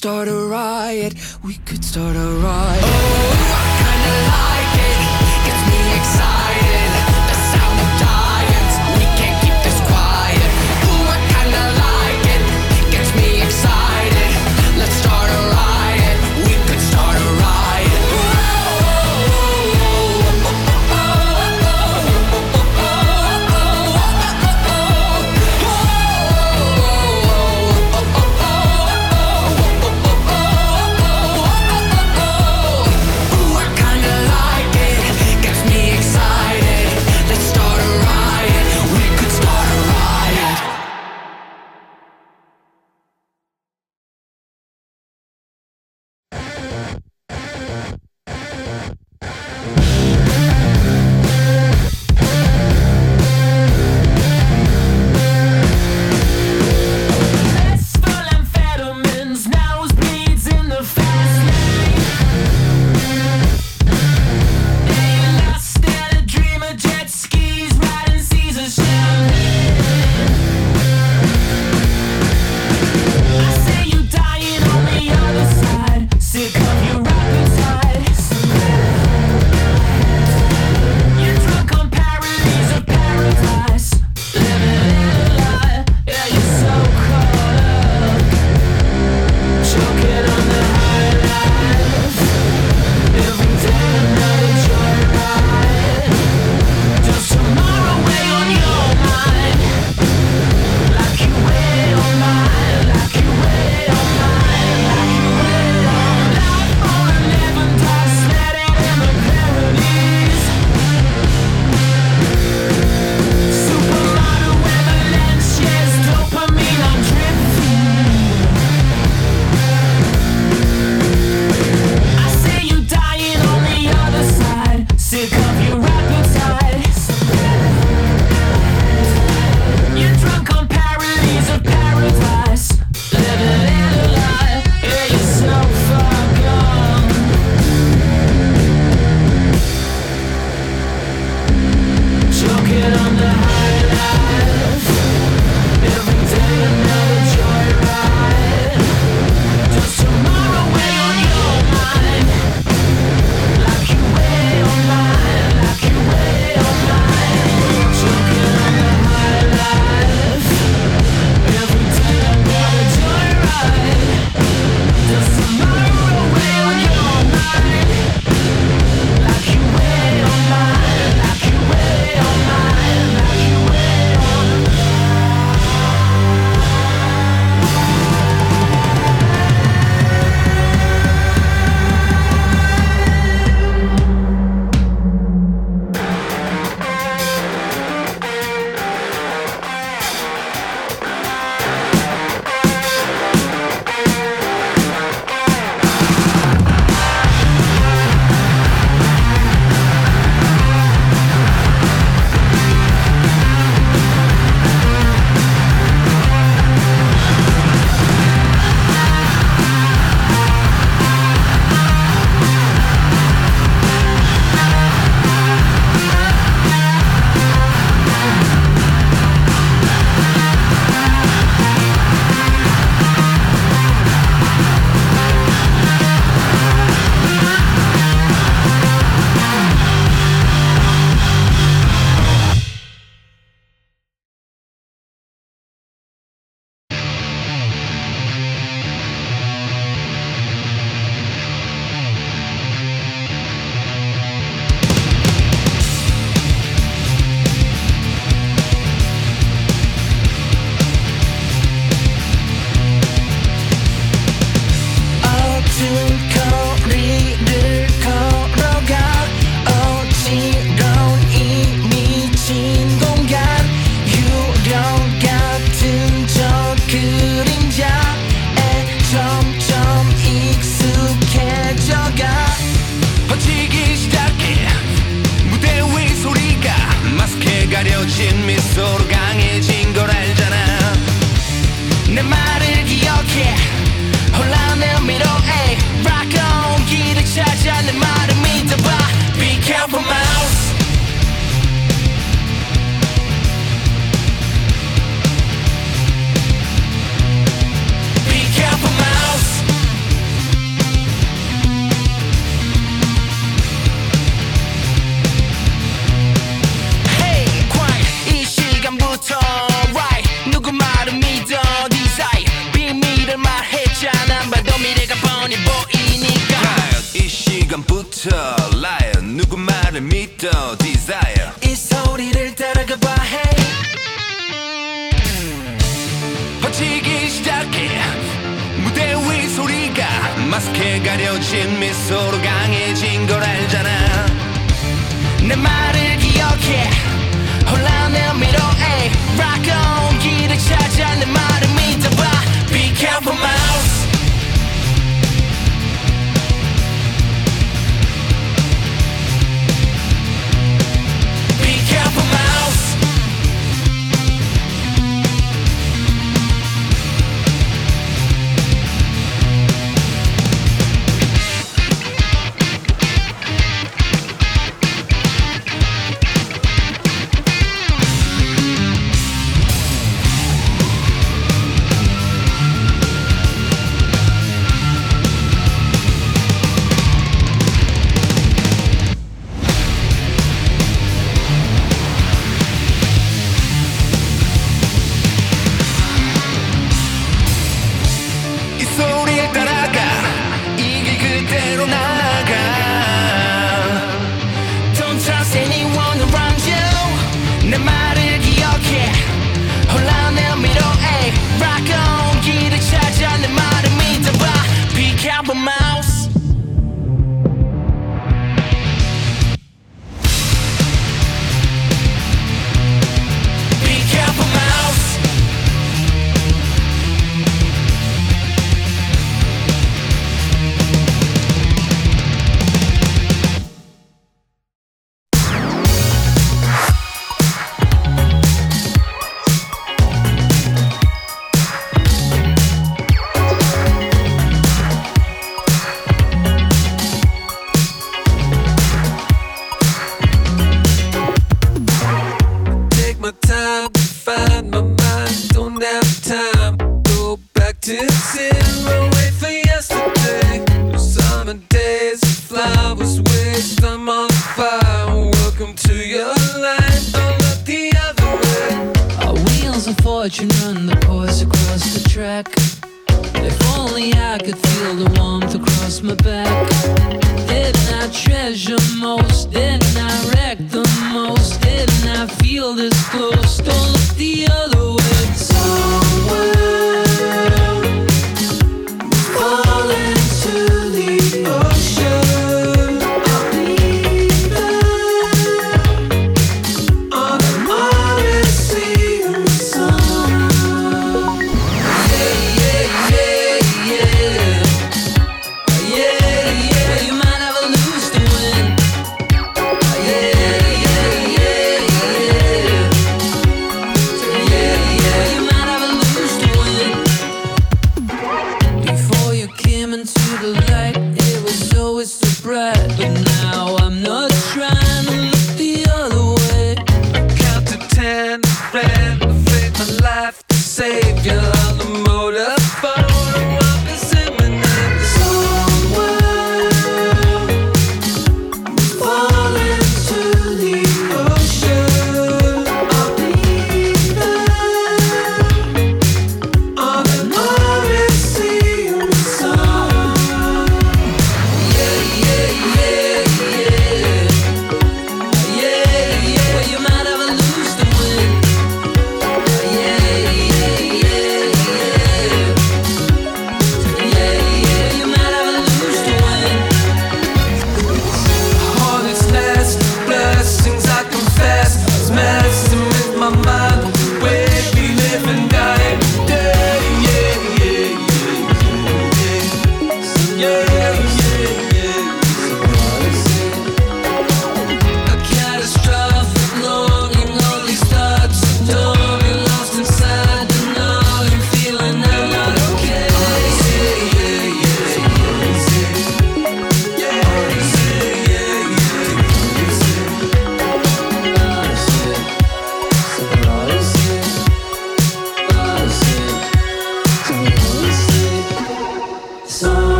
start a riot, we could start a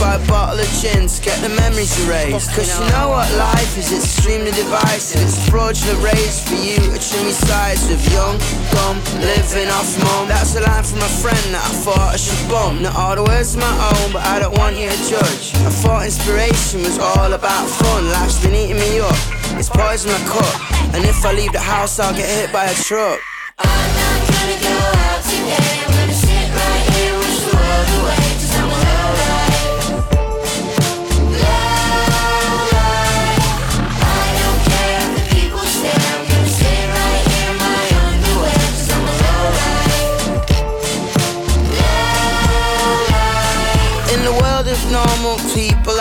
buy a bottle of gin get the memories erased. Cause you know what life is, it's extremely divisive. It's fraudulent race for you trim your sides with young, dumb, living off mum. That's a line from a friend that I thought I should bump. Not all the words of my own, but I don't want you to judge. I thought inspiration was all about fun. Life's been eating me up. It's poison my cup. And if I leave the house, I'll get hit by a truck. I'm not gonna go out today.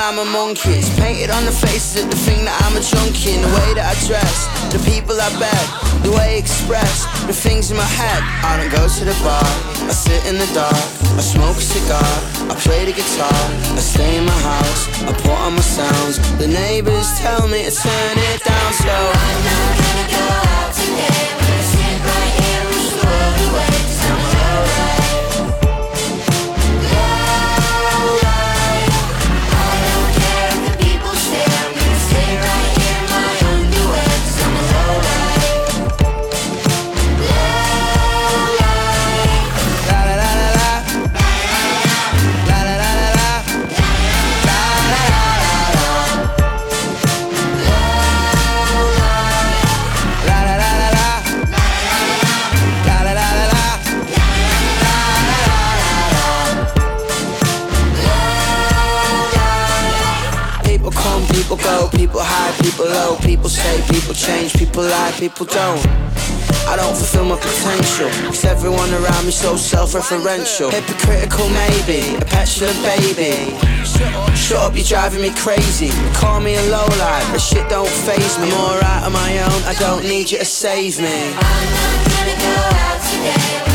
I'm a monkey. It's painted on the faces of the thing that I'm a junkie. In the way that I dress, the people I beg, the way I express, the things in my head. I don't go to the bar, I sit in the dark, I smoke a cigar, I play the guitar, I stay in my house, I put on my sounds. The neighbors tell me to turn it down slow. People low, people say, people change, people lie, people don't. I don't fulfill my potential, cause everyone around me so self-referential. Hypocritical maybe, a petulant baby. Shut up, you're driving me crazy. Call me a low life, but shit don't phase me. I'm alright on my own, I don't need you to save me. I'm not gonna go out today.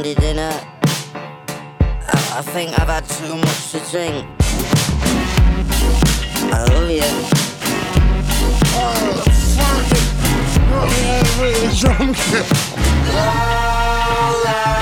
Sunday dinner. I, I think I've had too much to drink. I love you. Yeah, really drunk. 뒤두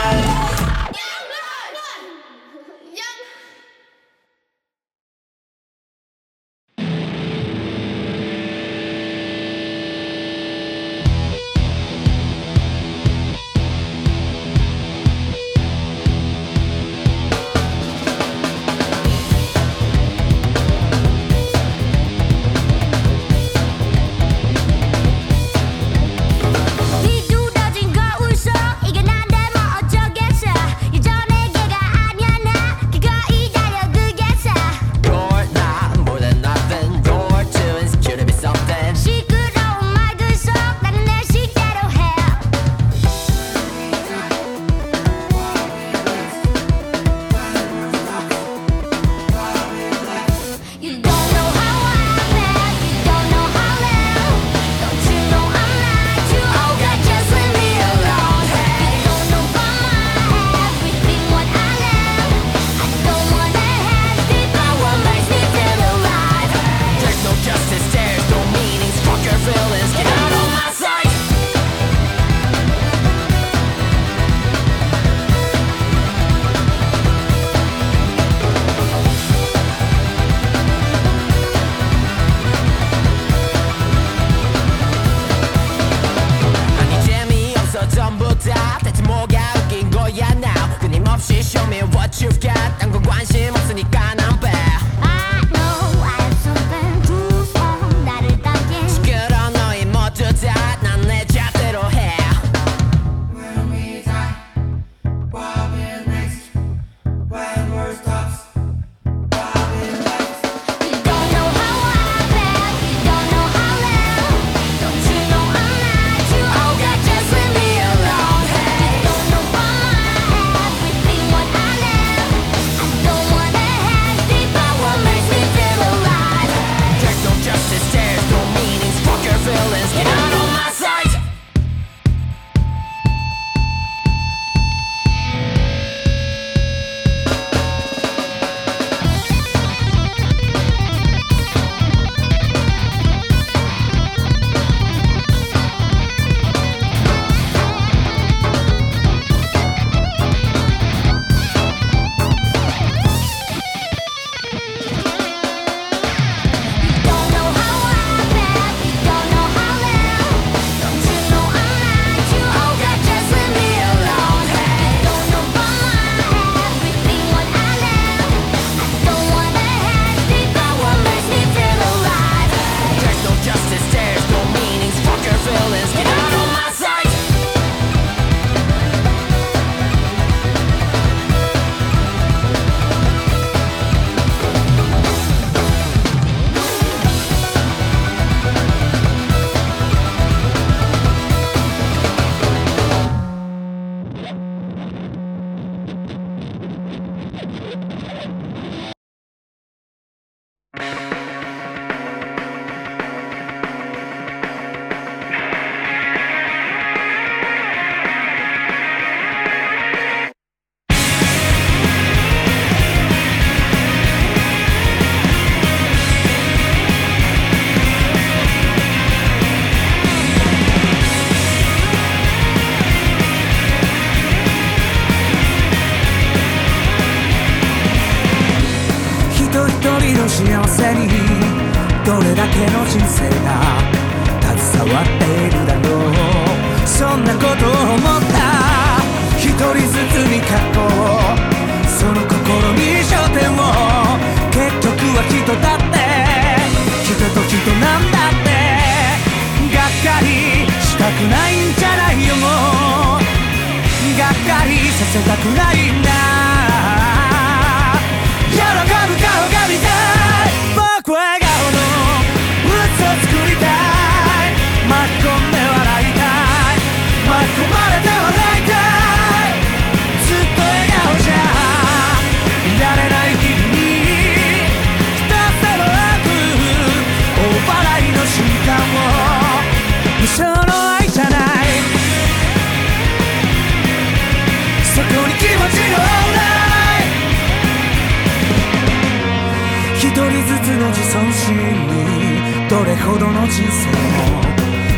つの自尊心にどれほどの人生も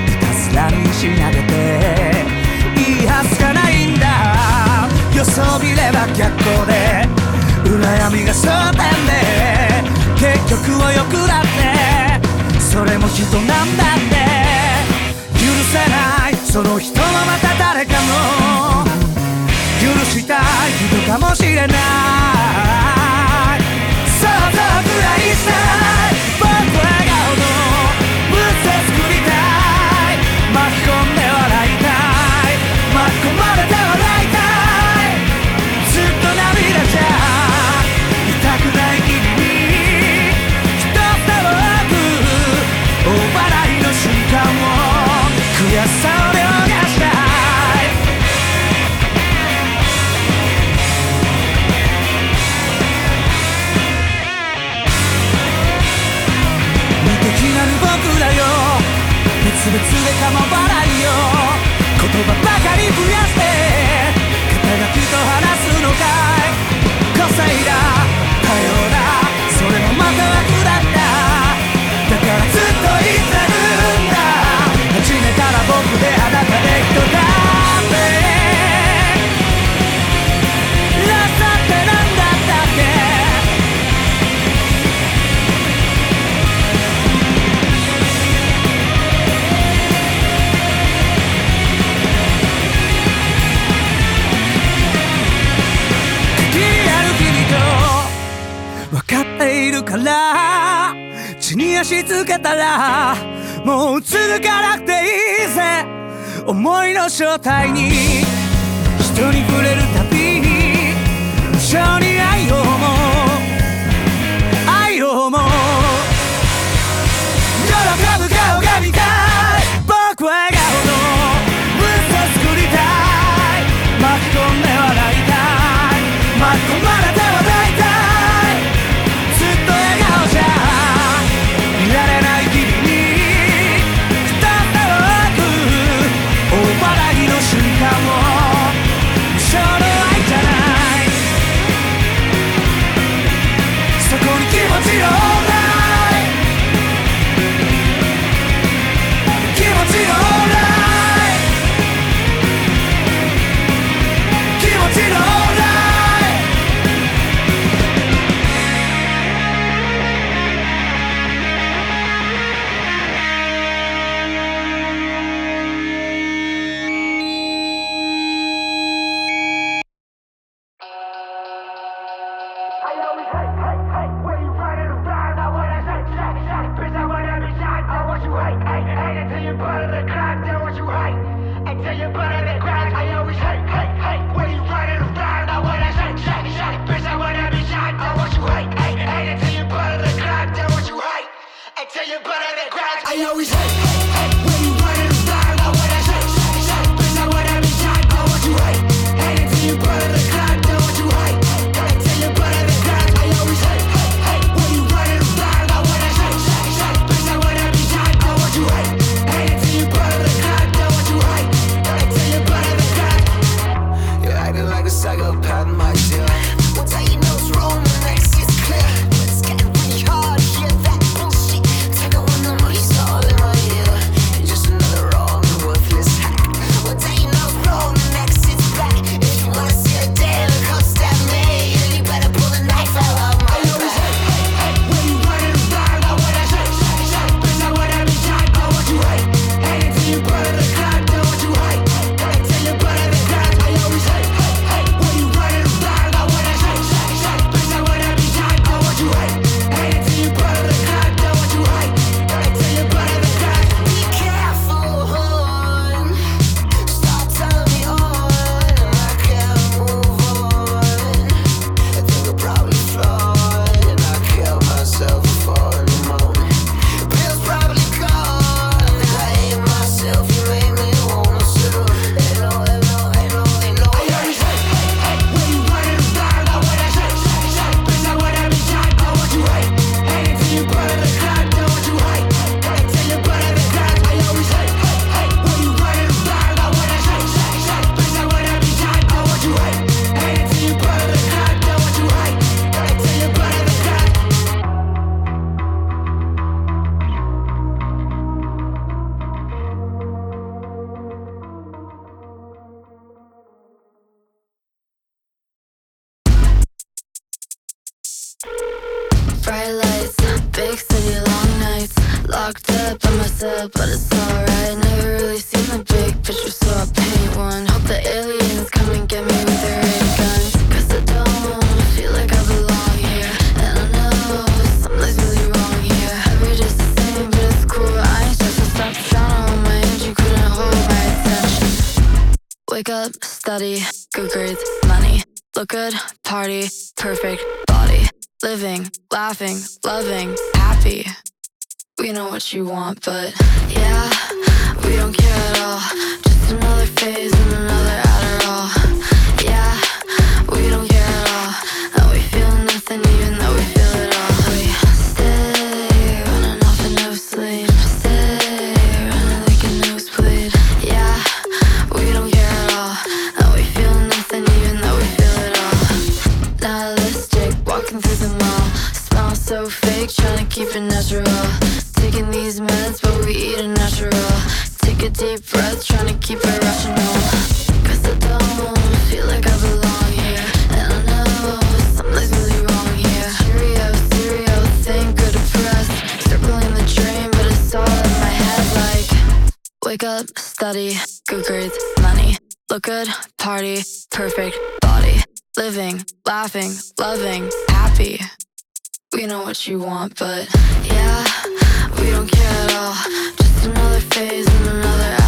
ひたすらに仕上げて言いはずがないんだよそびれば逆光で羨みが焦点で結局はよく。だってそれも人なんだって許せないその人はまた誰かの許したい人かもしれない巻き込まれたでないよ。言葉ばかり増やして肩書きと話すのから地に足つけたらもう続かなくていいぜ。思いの正体に人に触れるたびに無性に the Locked up by myself, but it's alright. Never really seen the big picture, so I paint one. Hope the aliens come and get me with their ray guns. Cause I don't feel like I belong here. And I know something's really wrong here. Every day's the same, but it's cool. I ain't just stop down on my age, you couldn't hold my attention. Wake up, study, good grades, money. Look good, party, perfect body. Living, laughing, loving, happy. We know what you want, but yeah, we don't care at all. Just another phase and another. deep breath, trying to keep it rational. Cause I don't feel like I belong here. And I know something's really wrong here. Cheerio, Cereal, think good depressed, Circling the dream, but it's all in my head like. Wake up, study, good grades, money. Look good, party, perfect body. Living, laughing, loving, happy. We know what you want, but yeah, we don't care at all another phase and another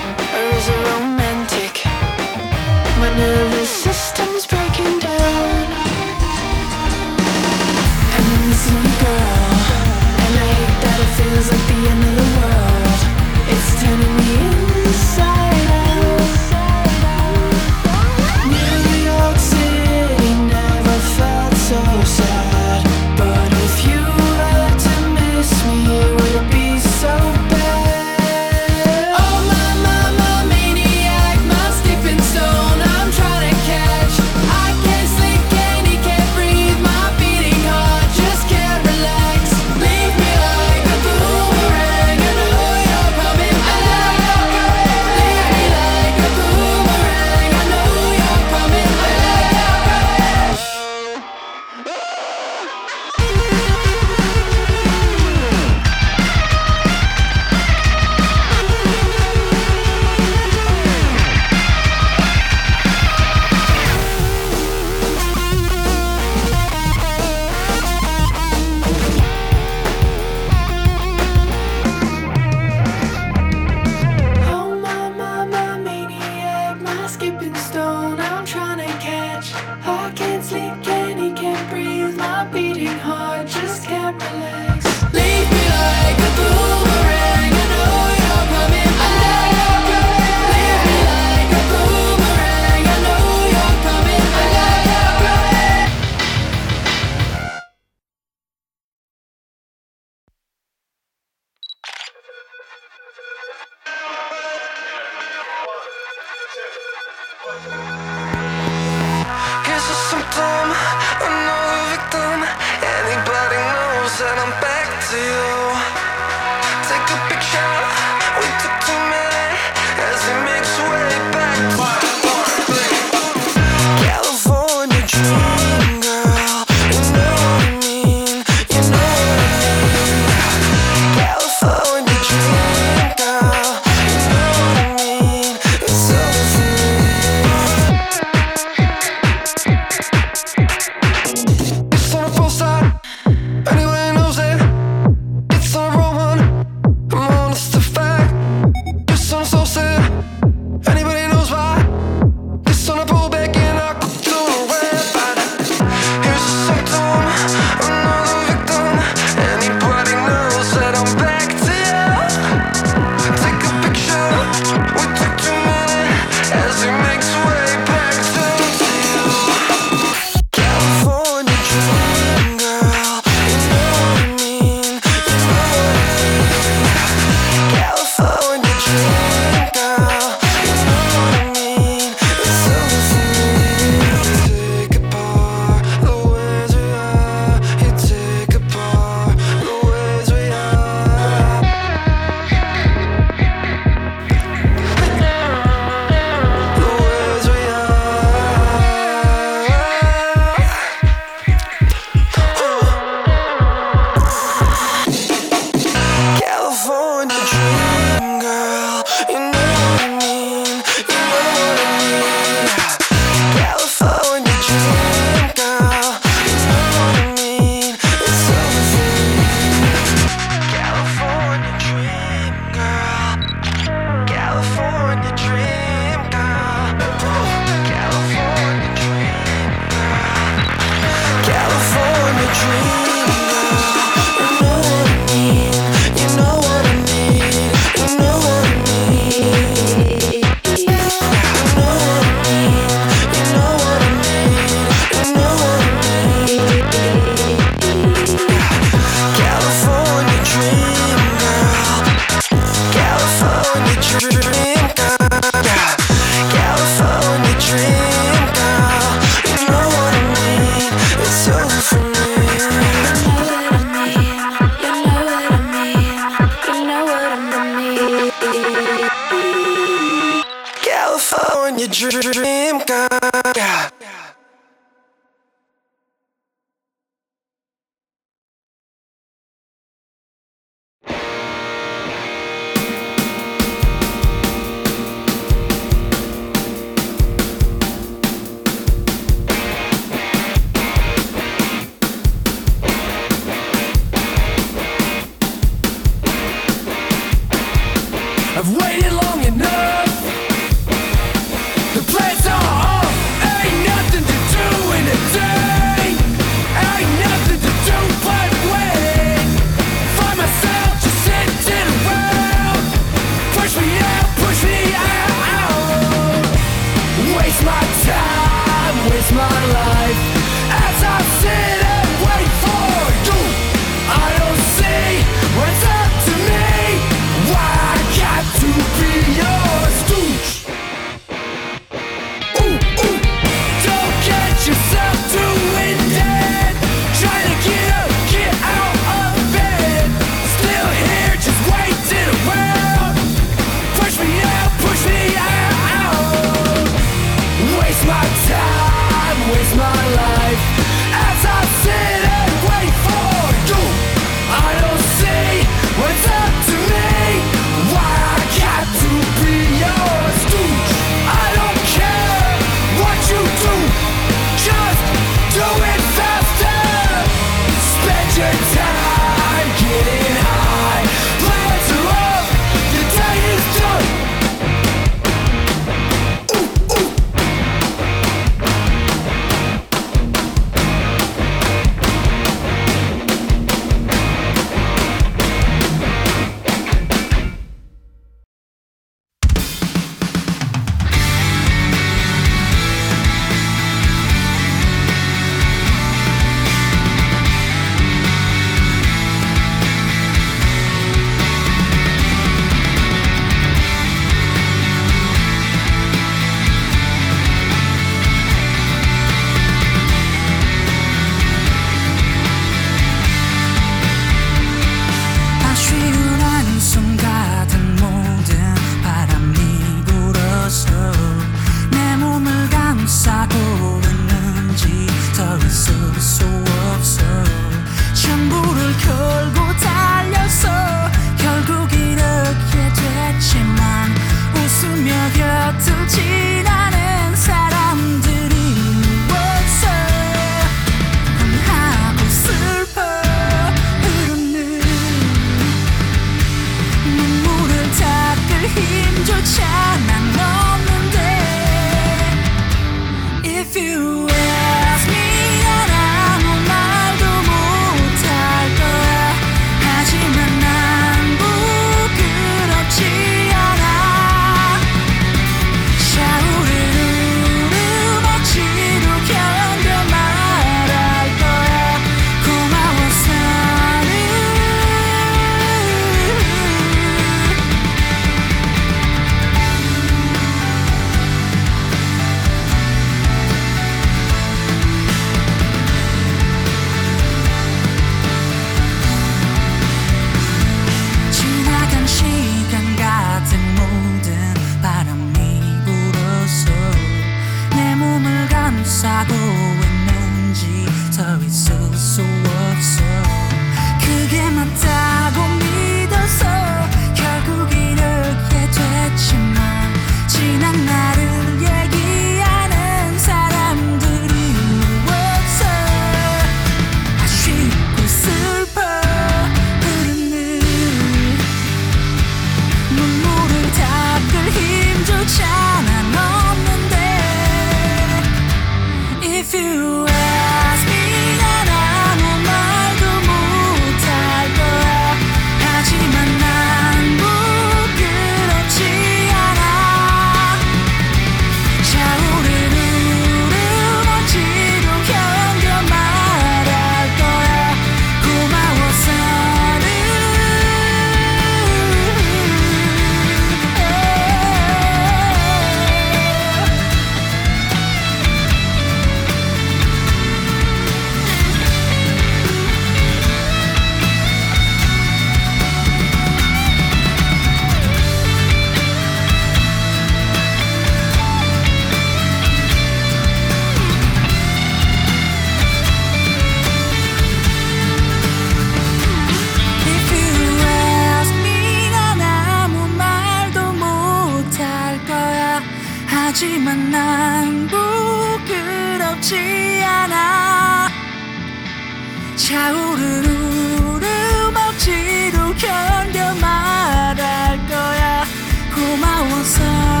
I was out.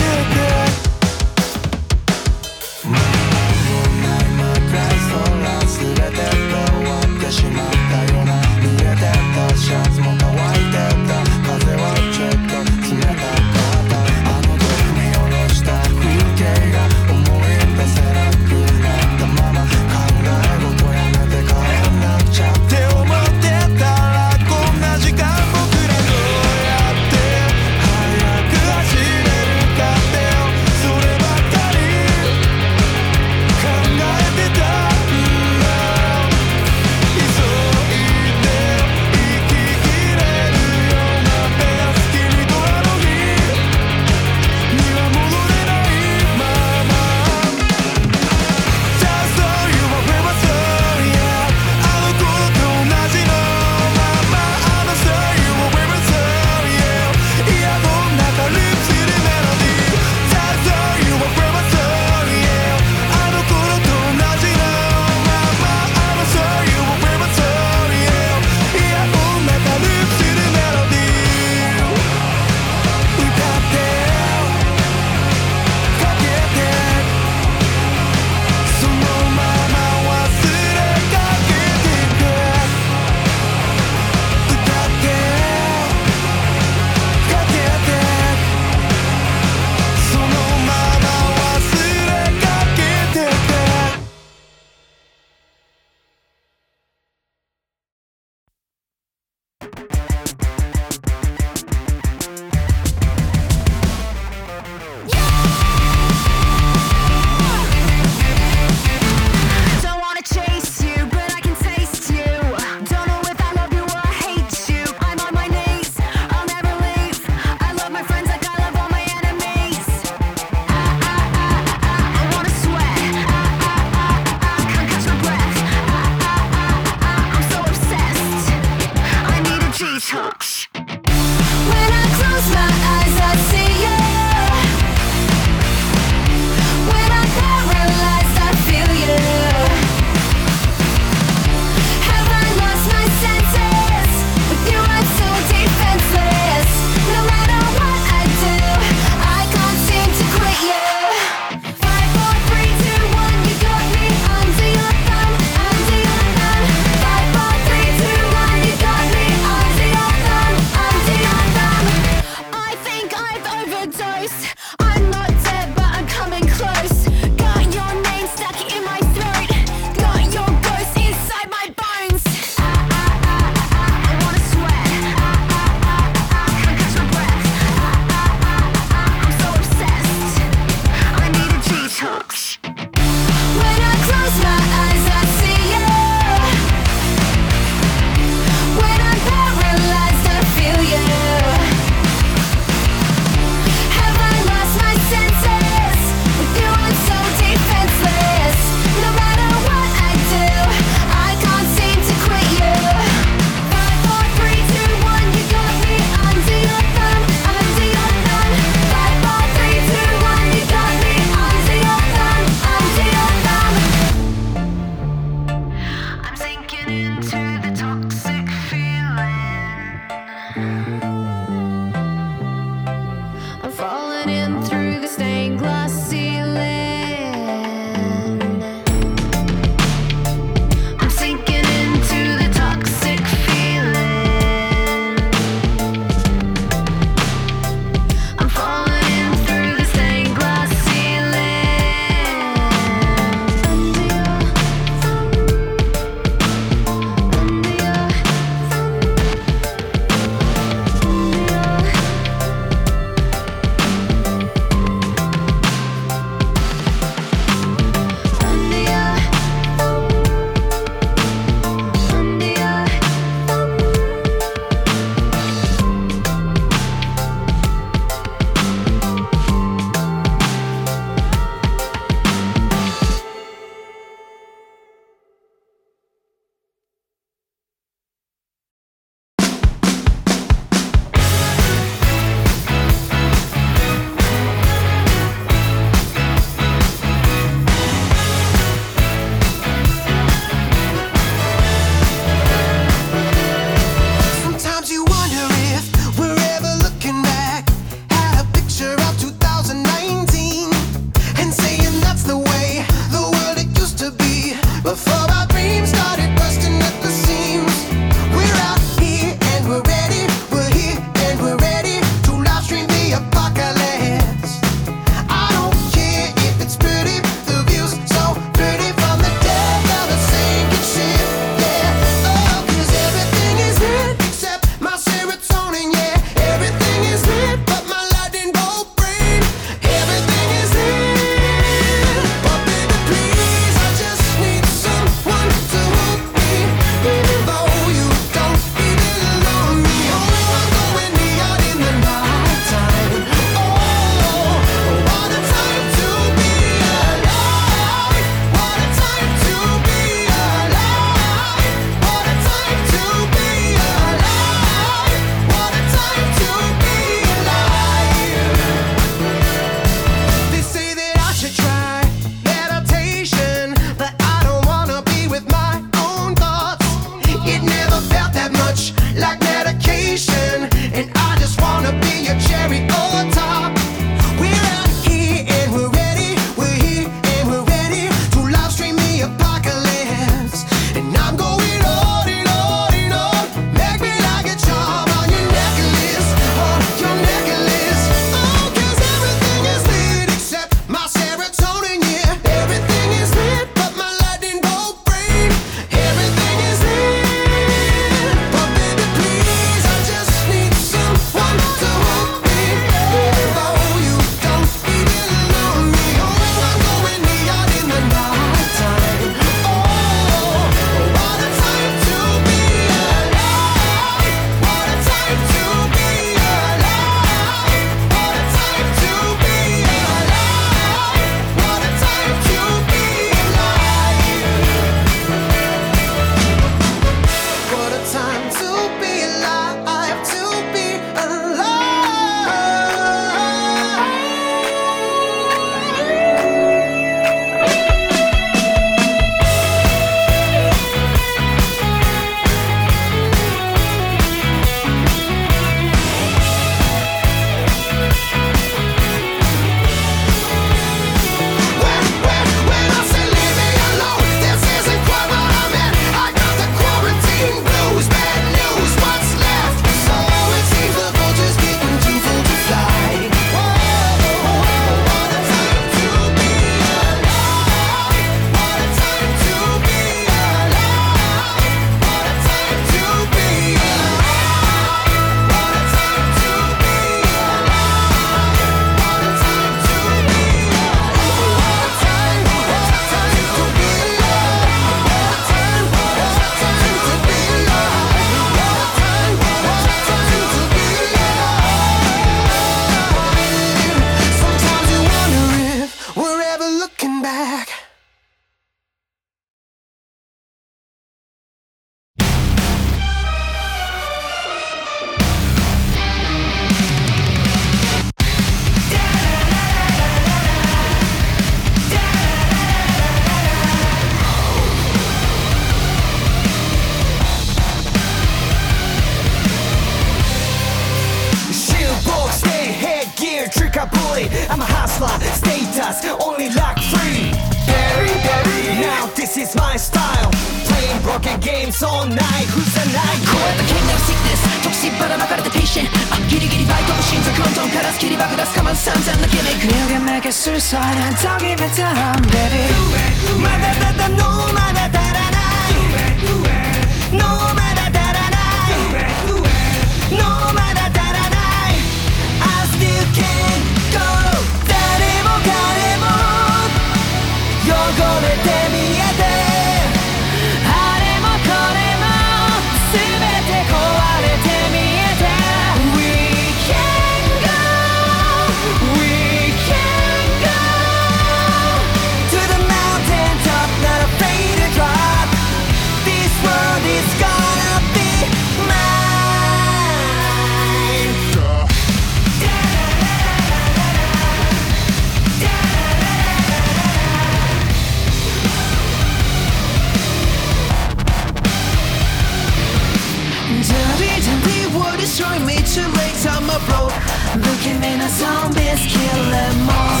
zombies kill them all.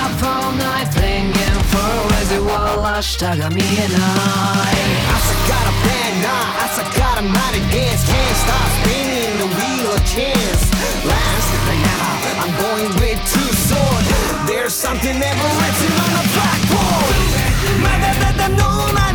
Up all night thinking for residual hashtagami and I. I got a plan, nah, I got a mad against. Can't stop spinning the wheel of chance. Last right now, I'm going with two swords. There's something never written on the blackboard. まだだだ脳内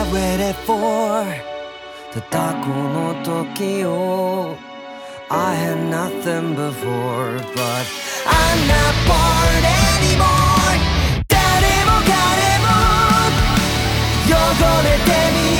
I waited for the dark no Tokyo. I had nothing before, but I'm not bored anymore. 誰も彼も汚れてみよ